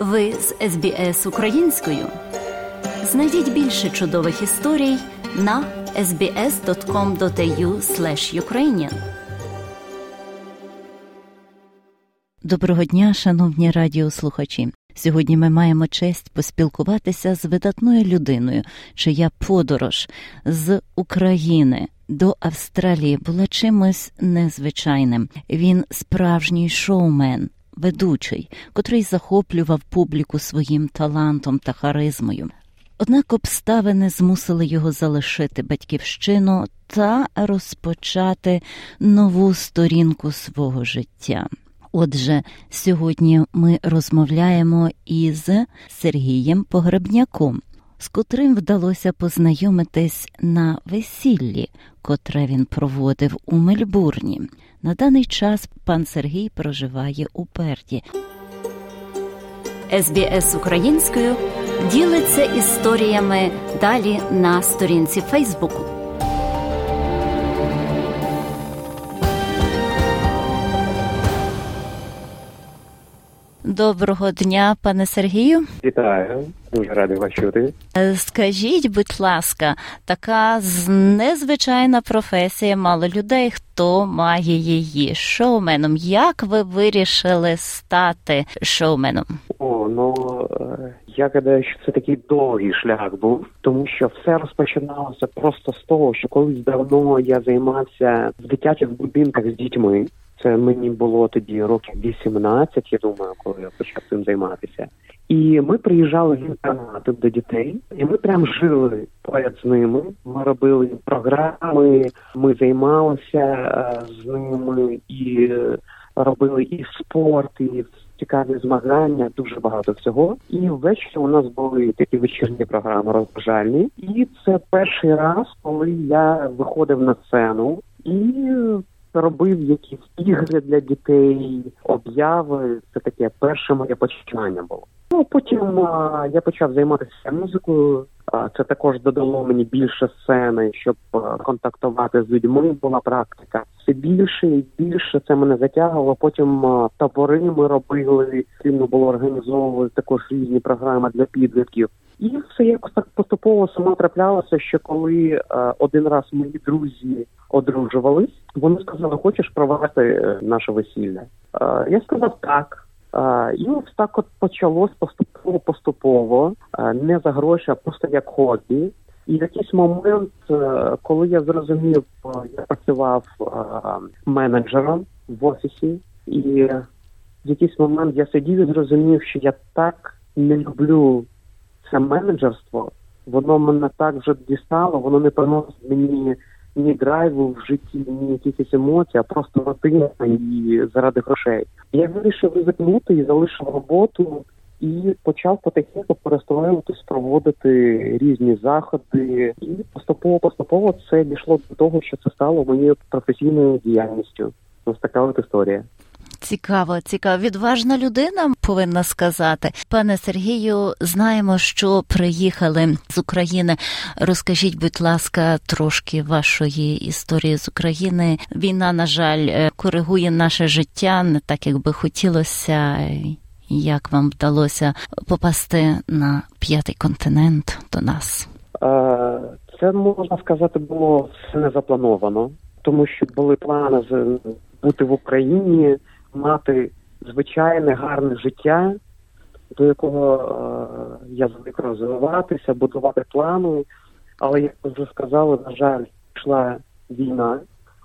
Ви з СБС українською. Знайдіть більше чудових історій на sbs.com.au ukrainian Доброго дня, шановні радіослухачі. Сьогодні ми маємо честь поспілкуватися з видатною людиною, чия подорож з України до Австралії була чимось незвичайним. Він справжній шоумен, ведучий, котрий захоплював публіку своїм талантом та харизмою. Однак обставини змусили його залишити батьківщину та розпочати нову сторінку свого життя. Отже, сьогодні ми розмовляємо із Сергієм Погребняком, з котрим вдалося познайомитись на весіллі, котре він проводив у Мельбурні. На даний час пан Сергій проживає у Перді. СБС українською ділиться історіями далі на сторінці Фейсбуку. Доброго дня, пане Сергію. Вітаю, дуже радий вас чути. Е, скажіть, будь ласка, така незвичайна професія, мало людей, хто має її шоуменом. Як ви вирішили стати шоуменом? О, ну е, я гадаю, що це такий довгий шлях був, тому що все розпочиналося просто з того, що колись давно я займався в дитячих будинках з дітьми. Це мені було тоді років 18, я думаю, коли я почав цим займатися. І ми приїжджали в інтернати до дітей, і ми прям жили поряд з ними. Ми робили програми, ми займалися е, з ними і робили і спорт, і цікаві змагання, дуже багато всього. І ввечері у нас були такі вечірні програми розважальні. І це перший раз, коли я виходив на сцену і робив якісь ігри для дітей, обяви. Це таке перше моє починання було. Ну потім а, я почав займатися музикою. Це також додало мені більше сцени, щоб контактувати з людьми. Була практика. Все більше і більше це мене затягувало. Потім табори ми робили. Потрібно було організовувати також різні програми для підлітків. І все якось так поступово само траплялося, що коли е, один раз мої друзі одружувались, вони сказали, хочеш провести е, наше весілля. Е, я сказав так. Е, і ось так от почалось поступово поступово, е, не за гроші, а просто як хобі. І якийсь момент, е, коли я зрозумів, я працював менеджером в офісі, і в якийсь момент я сидів і зрозумів, що я так не люблю це менеджерство, воно мене так вже дістало, воно не приносить мені ні драйву в житті, ні якихось емоцій, а просто рутина і заради грошей. Я вирішив ризикнути і залишив роботу. І почав потихеньку перестроюватись, проводити різні заходи, і поступово поступово це дійшло до того, що це стало моєю професійною діяльністю. Ось така от історія. Цікаво, цікаво. Відважна людина повинна сказати. Пане Сергію, знаємо, що приїхали з України. Розкажіть, будь ласка, трошки вашої історії з України. Війна, на жаль, е, коригує наше життя не так, як би хотілося. Як вам вдалося попасти на п'ятий континент до нас? Це можна сказати було все не заплановано, тому що були плани бути в Україні мати звичайне гарне життя, до якого е, я звик розвиватися, будувати плани. Але як ви вже сказали, на жаль, йшла війна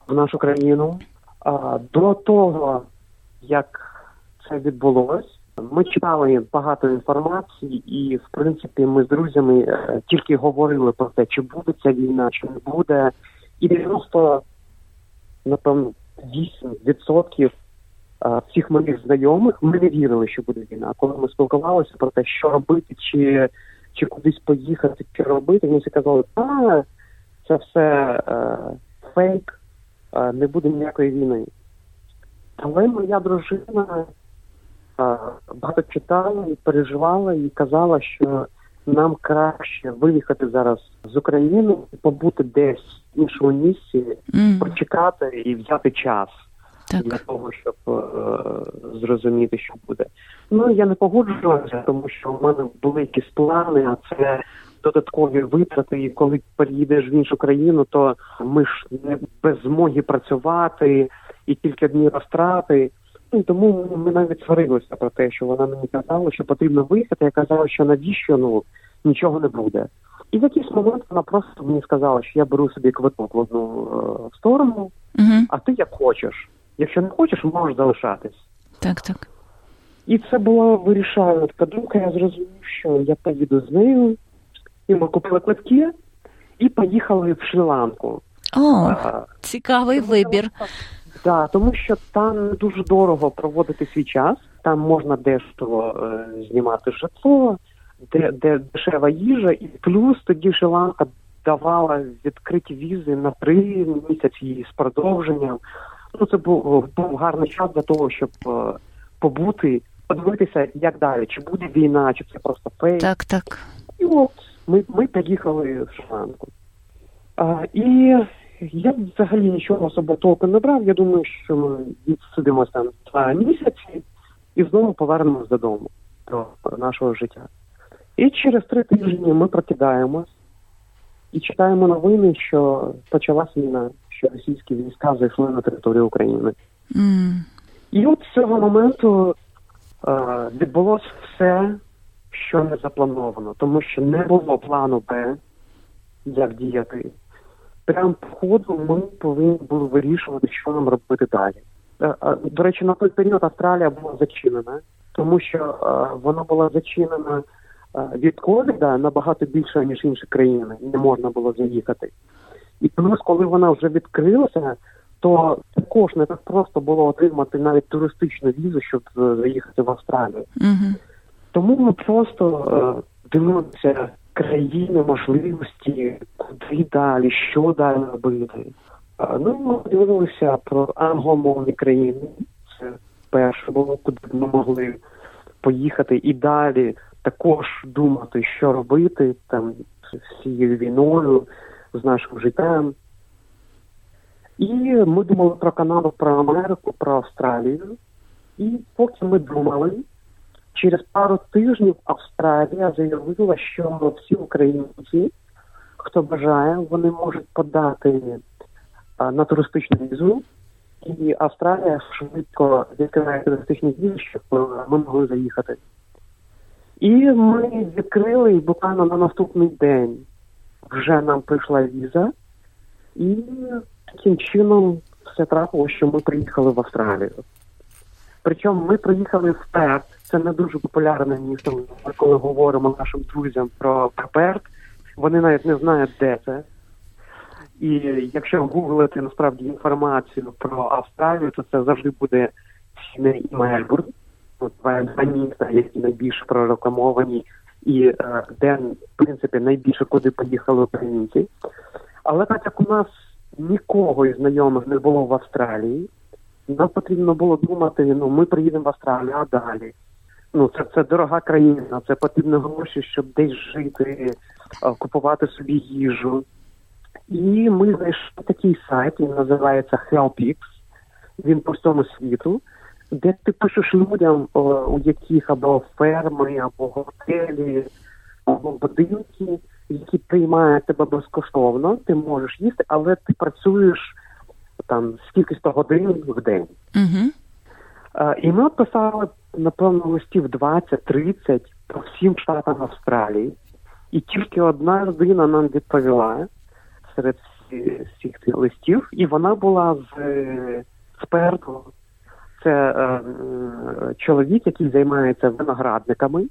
в нашу країну. А до того, як це відбулось, ми читали багато інформації, і в принципі ми з друзями е, тільки говорили про те, чи буде ця війна, чи не буде. І 90, напевно, 8% всіх моїх знайомих ми не вірили, що буде війна. Коли ми спілкувалися про те, що робити, чи чи кудись поїхати, чи робити, вони всі казали, а це все е, фейк, е, не буде ніякої війни. Але моя дружина е, багато читала і переживала і казала, що нам краще виїхати зараз з України, побути десь в іншому місці, mm. почекати і взяти час. так. для того, щоб е, зрозуміти, що буде. Ну я не погоджувався, тому що в мене були якісь плани, а це додаткові витрати. І коли переїдеш в іншу країну, то ми ж не без змоги працювати і тільки одні розтрати. Ну, тому ми навіть сварилися про те, що вона мені казала, що потрібно виїхати. Я казала, що навіщо ну нічого не буде. І в якийсь момент вона просто мені сказала, що я беру собі квиток в одну е, сторону, Угу. а ти як хочеш. Якщо не хочеш, можеш залишатись. Так, так. І це була вирішальна така думка. Я зрозумів, що я поїду з нею, і ми купили квитки і поїхали в Шрі-Ланку. О, А, цікавий вибір. Да, тому що там дуже дорого проводити свій час. Там можна дешево е, знімати житло, де, де дешева їжа, і плюс тоді Шри-Ланка давала відкриті візи на три місяці з продовженням. Ну це був, був гарний час для того, щоб е, побути, подивитися, як далі, чи буде війна, чи це просто фейк. Так, так. І от ми, ми поїхали в Шри-Ланку. А, і я взагалі нічого особо толком не брав. Я думаю, що ми відсидимося там два місяці і знову повернемось додому до нашого життя. І через три тижні ми прокидаємось і читаємо новини, що почалась війна, що російські війська зайшли на територію України. М. І от з цього моменту е, відбулося все, що не заплановано, тому що не було плану Б, як діяти. Прямо по ходу ми повинні були вирішувати, що нам робити далі. Е, е, До речі, на той період Австралія була зачинена, тому що е, вона була зачинена від ковіда набагато більше, ніж інші країни, і не можна було заїхати. І плюс, коли вона вже відкрилася, то також не так просто було отримати навіть туристичну візу, щоб заїхати в Австралію. Мгм. Тому ми просто дивилися країни, можливості, куди далі, що далі робити. Ну, ми дивилися про англомовні країни. Це перше було, куди ми могли поїхати і далі також думати, що робити там з цією війною, з нашим життям. І ми думали про Канаду, про Америку, про Австралію. І поки ми думали, через пару тижнів Австралія заявила, що всі українці, хто бажає, вони можуть подати на туристичну візу, і Австралія швидко відкриває туристичні візи, щоб е, ми могли заїхати. І ми відкрили буквально на наступний день вже нам прийшла віза, і таким чином все трапилося, що ми приїхали в Австралію. Причому ми приїхали в Перт. Це не дуже популярне місто. Коли говоримо нашим друзям про, Перт, вони навіть не знають, де це. І якщо гуглити насправді інформацію про Австралію, то це завжди буде Сідней і Мельбурн. Два міста, які найбільш прорекламовані, і е, де, в принципі, найбільше куди поїхали українці. Але так як у нас нікого із знайомих не було в Австралії, нам потрібно було думати, ну ми приїдемо в Австралію, а далі. Ну, це, це дорога країна, це потрібно гроші, щоб десь жити, е, купувати собі їжу. І ми знайшли такий сайт, він називається HelpX, він по всьому світу, де ти пишеш людям, у яких або ферми, або готелі, або будинки, які приймають тебе безкоштовно, ти можеш їсти, але ти працюєш там скільки 100 годин в день. Угу. І ми писали, напевно, листів 20-30 по всім штатам Австралії. І тільки одна людина нам відповіла серед всіх цих листів, і вона була з, е. Це е, чоловік, який займається виноградниками.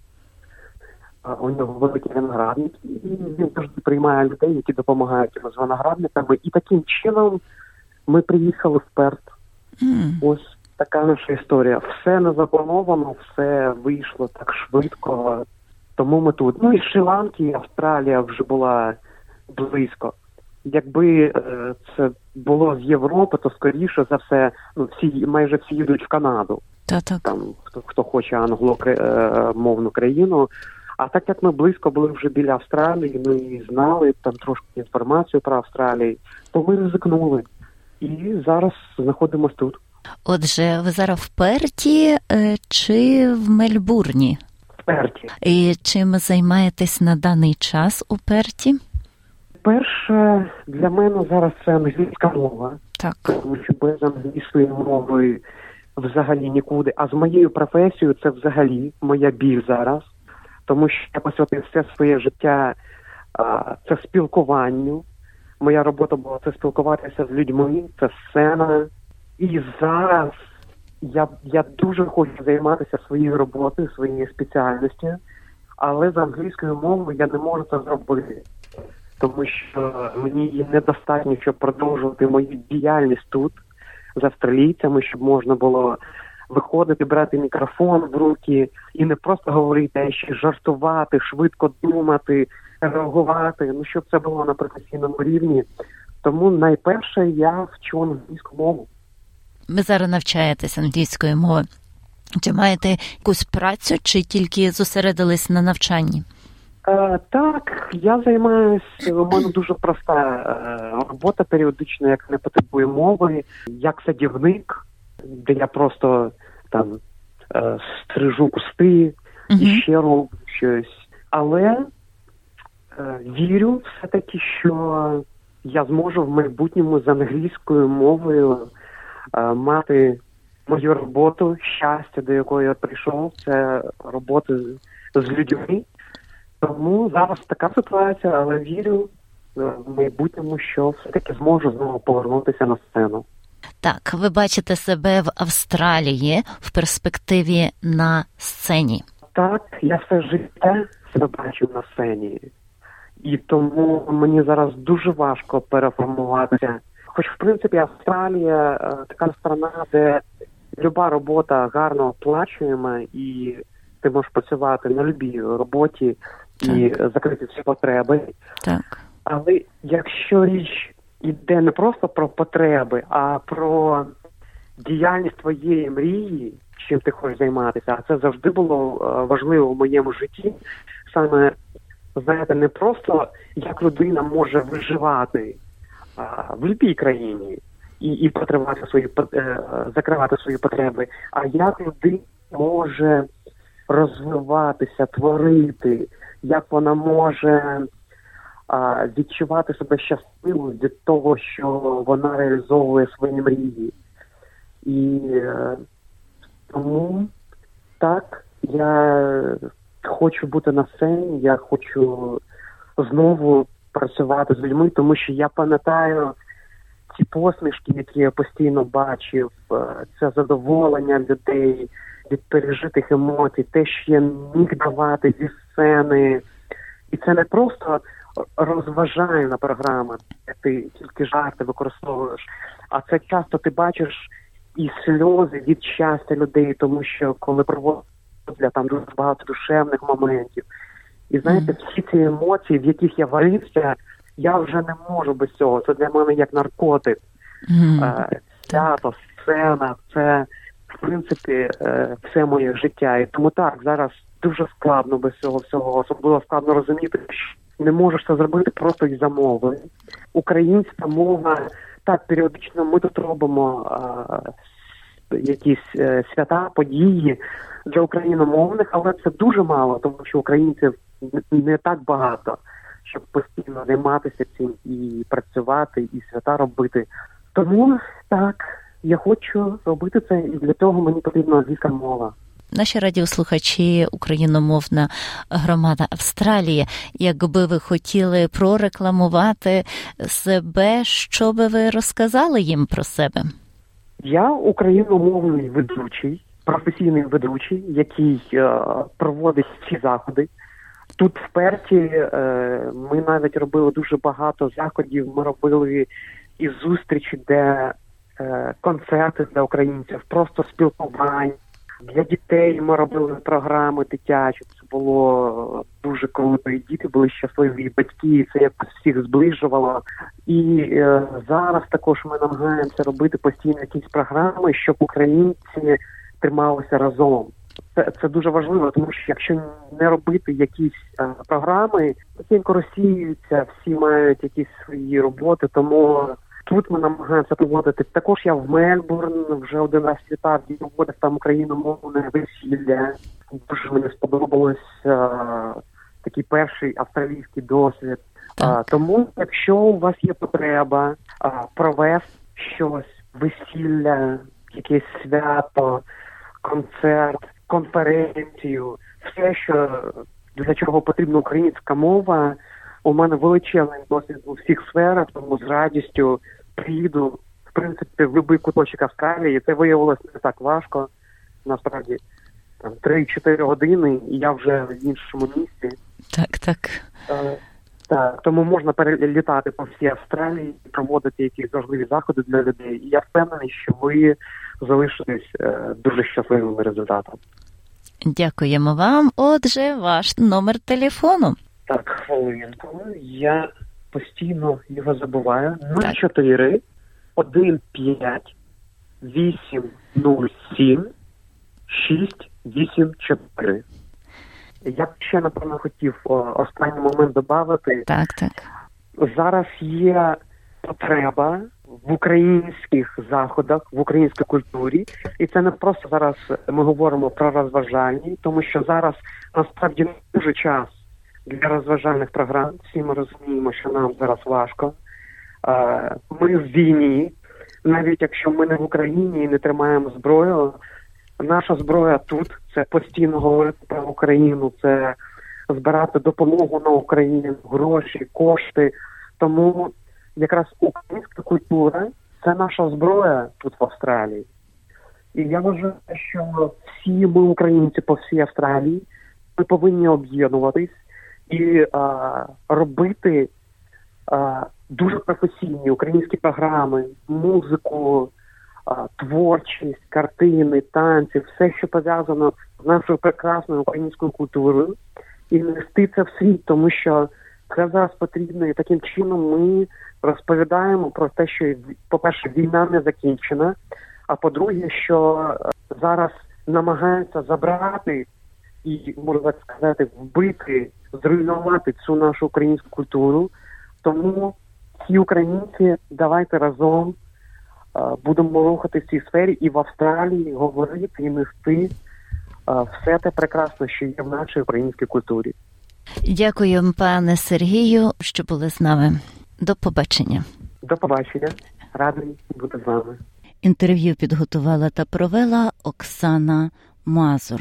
У нього великі виноградники, і він завжди приймає людей, які допомагають йому з виноградниками. І таким чином ми приїхали в Перт. М. Ось така наша історія. Все не заплановано, все вийшло так швидко. Тому ми тут. Ну і Шри-Ланки, і Австралія вже була близько. Якби е, це було з Європи, то скоріше за все, ну всі майже всі їдуть в Канаду. Та так. Там хто хто хоче англомовну країну. А так як ми близько були вже біля Австралії, ми знали там трошки інформацію про Австралію, то ми ризикнули. І зараз знаходимося тут. Отже, ви зараз в Перті е, чи в Мельбурні? В Перті. І чим займаєтесь на даний час у Перті? Перше для мене зараз це англійська мова, Так. тому що без англійської мови взагалі нікуди. А з моєю професією це взагалі моя біль зараз, тому що я посвятив все своє життя а, це спілкуванню. Моя робота була це спілкуватися з людьми, це сцена. І зараз я, я дуже хочу займатися своєю роботою, своєю спеціальністю, але з англійською мовою я не можу це зробити. Тому що мені її недостатньо, щоб продовжувати мою діяльність тут з австралійцями, щоб можна було виходити, брати мікрофон в руки і не просто говорити, а ще жартувати, швидко думати, реагувати. Ну щоб це було на професійному рівні. Тому найперше я вчу англійську мову. Ви зараз навчаєтесь англійської мови. Чи маєте якусь працю, чи тільки зосередились на навчанні? Е, так, я займаюся. У мене дуже проста е, робота періодично, як не потребує мови, як садівник, де я просто там е, стрижу кусти і ще роблю щось. Але вірю все-таки, що я зможу в майбутньому з англійською мовою е, мати мою роботу, щастя, до якої я прийшов, це робота з, з людьми. Тому зараз така ситуація, але вірю е, в майбутньому, що все-таки зможу знову повернутися на сцену. Так, ви бачите себе в Австралії в перспективі на сцені. Так, я все життя себе бачу на сцені, і тому мені зараз дуже важко переформуватися. Хоч, в принципі, Австралія е, така страна, де люба робота гарно оплачуєма, і ти можеш працювати на любій роботі і закрити всі потреби. Так. Але якщо річ йде не просто про потреби, а про діяльність твоєї мрії, чим ти хочеш займатися, а це завжди було е, важливо в моєму житті. Саме знаєте, не просто як людина може виживати а, в будь-якій країні і, і потривати свої е, закривати свої потреби, а як людина може розвиватися, творити, як вона може а, відчувати себе щасливою від того, що вона реалізовує свої мрії. І е, тому так, я хочу бути на сцені, я хочу знову працювати з людьми, тому що я пам'ятаю ті посмішки, які я постійно бачив, е, це задоволення людей від пережитих емоцій, те, що я міг давати зі сцени. І це не просто розважальна програма, де ти тільки жарти використовуєш, а це часто ти бачиш і сльози від щастя людей, тому що коли проводять там дуже багато душевних моментів. І знаєте, всі ці емоції, в яких я валився, я вже не можу без цього. Це для мене як наркотик. Мгм. Е, Театр, сцена, це в принципі е, все моє життя. І тому так зараз дуже складно без цього всього. Особливо складно розуміти, що не можеш це зробити просто із мови. Українська мова так періодично ми тут робимо е, якісь е, свята, події для україномовних, але це дуже мало, тому що українців не- так багато, щоб постійно займатися цим і працювати, і свята робити. Тому так, я хочу робити це, і для того мені потрібна англійська мова. Наші радіослухачі, україномовна громада Австралії. Якби ви хотіли прорекламувати себе, що би ви розказали їм про себе? Я україномовний ведучий, професійний ведучий, який е, проводить ці заходи. Тут в Перті е, ми навіть робили дуже багато заходів. Ми робили і зустрічі, де е, концерти для українців, просто спілкування. Для дітей ми робили програми дитячі. Це було дуже круто. І діти були щасливі, і батьки, і це якось всіх зближувало. І е, зараз також ми намагаємося робити постійно якісь програми, щоб українці трималися разом. Це, це дуже важливо, тому що якщо не робити якісь е, програми, потім розсіюються, всі мають якісь свої роботи, тому Тут ми намагаємося проводити. Також я в Мельбурн вже один раз літав і проводив там україномовне весілля. Дуже мені сподобалось а, такий перший австралійський досвід. А, тому, якщо у вас є потреба а, провести щось, весілля, якесь свято, концерт, конференцію, все, що для чого потрібна українська мова. У мене величезний досвід у всіх сферах, тому з радістю приїду в принципі в будь-який куточок Австралії. Це виявилось не так важко. Насправді там 3-4 години, і я вже в іншому місці. Так, так. Е, так, тому можна перелітати по всій Австралії, проводити якісь важливі заходи для людей. І я впевнений, що ви залишитесь е, дуже щасливим результатом. Дякуємо вам. Отже, ваш номер телефону. Так, хвилинку. Я постійно його забуваю. 04 15 807 684. Я б ще напевно хотів останній момент додати. Так, так. Зараз є потреба в українських заходах, в українській культурі, і це не просто зараз ми говоримо про розважальні, тому що зараз насправді не дуже час для розважальних програм. Всі ми розуміємо, що нам зараз важко. Ми в війні, навіть якщо ми не в Україні і не тримаємо зброю. Наша зброя тут це постійно говорити про Україну, це збирати допомогу на Україну, гроші, кошти. Тому якраз українська культура це наша зброя тут в Австралії. І я вважаю, що всі ми, українці по всій Австралії, ми повинні об'єднуватись і а, робити а, дуже професійні українські програми, музику творчість, картини, танці, все, що пов'язано з нашою прекрасною українською культурою, і нести це в світ, тому що це зараз потрібно, і таким чином ми розповідаємо про те, що по-перше, війна не закінчена. А по-друге, що е, зараз намагаються забрати і можна так сказати, вбити, зруйнувати цю нашу українську культуру. Тому всі українці давайте разом будемо рухати в цій сфері і в Австралії говорити і нести все те прекрасне, що є в нашій українській культурі. Дякую, пане Сергію, що були з нами. До побачення. До побачення. Радий бути з вами. Інтерв'ю підготувала та провела Оксана Мазур.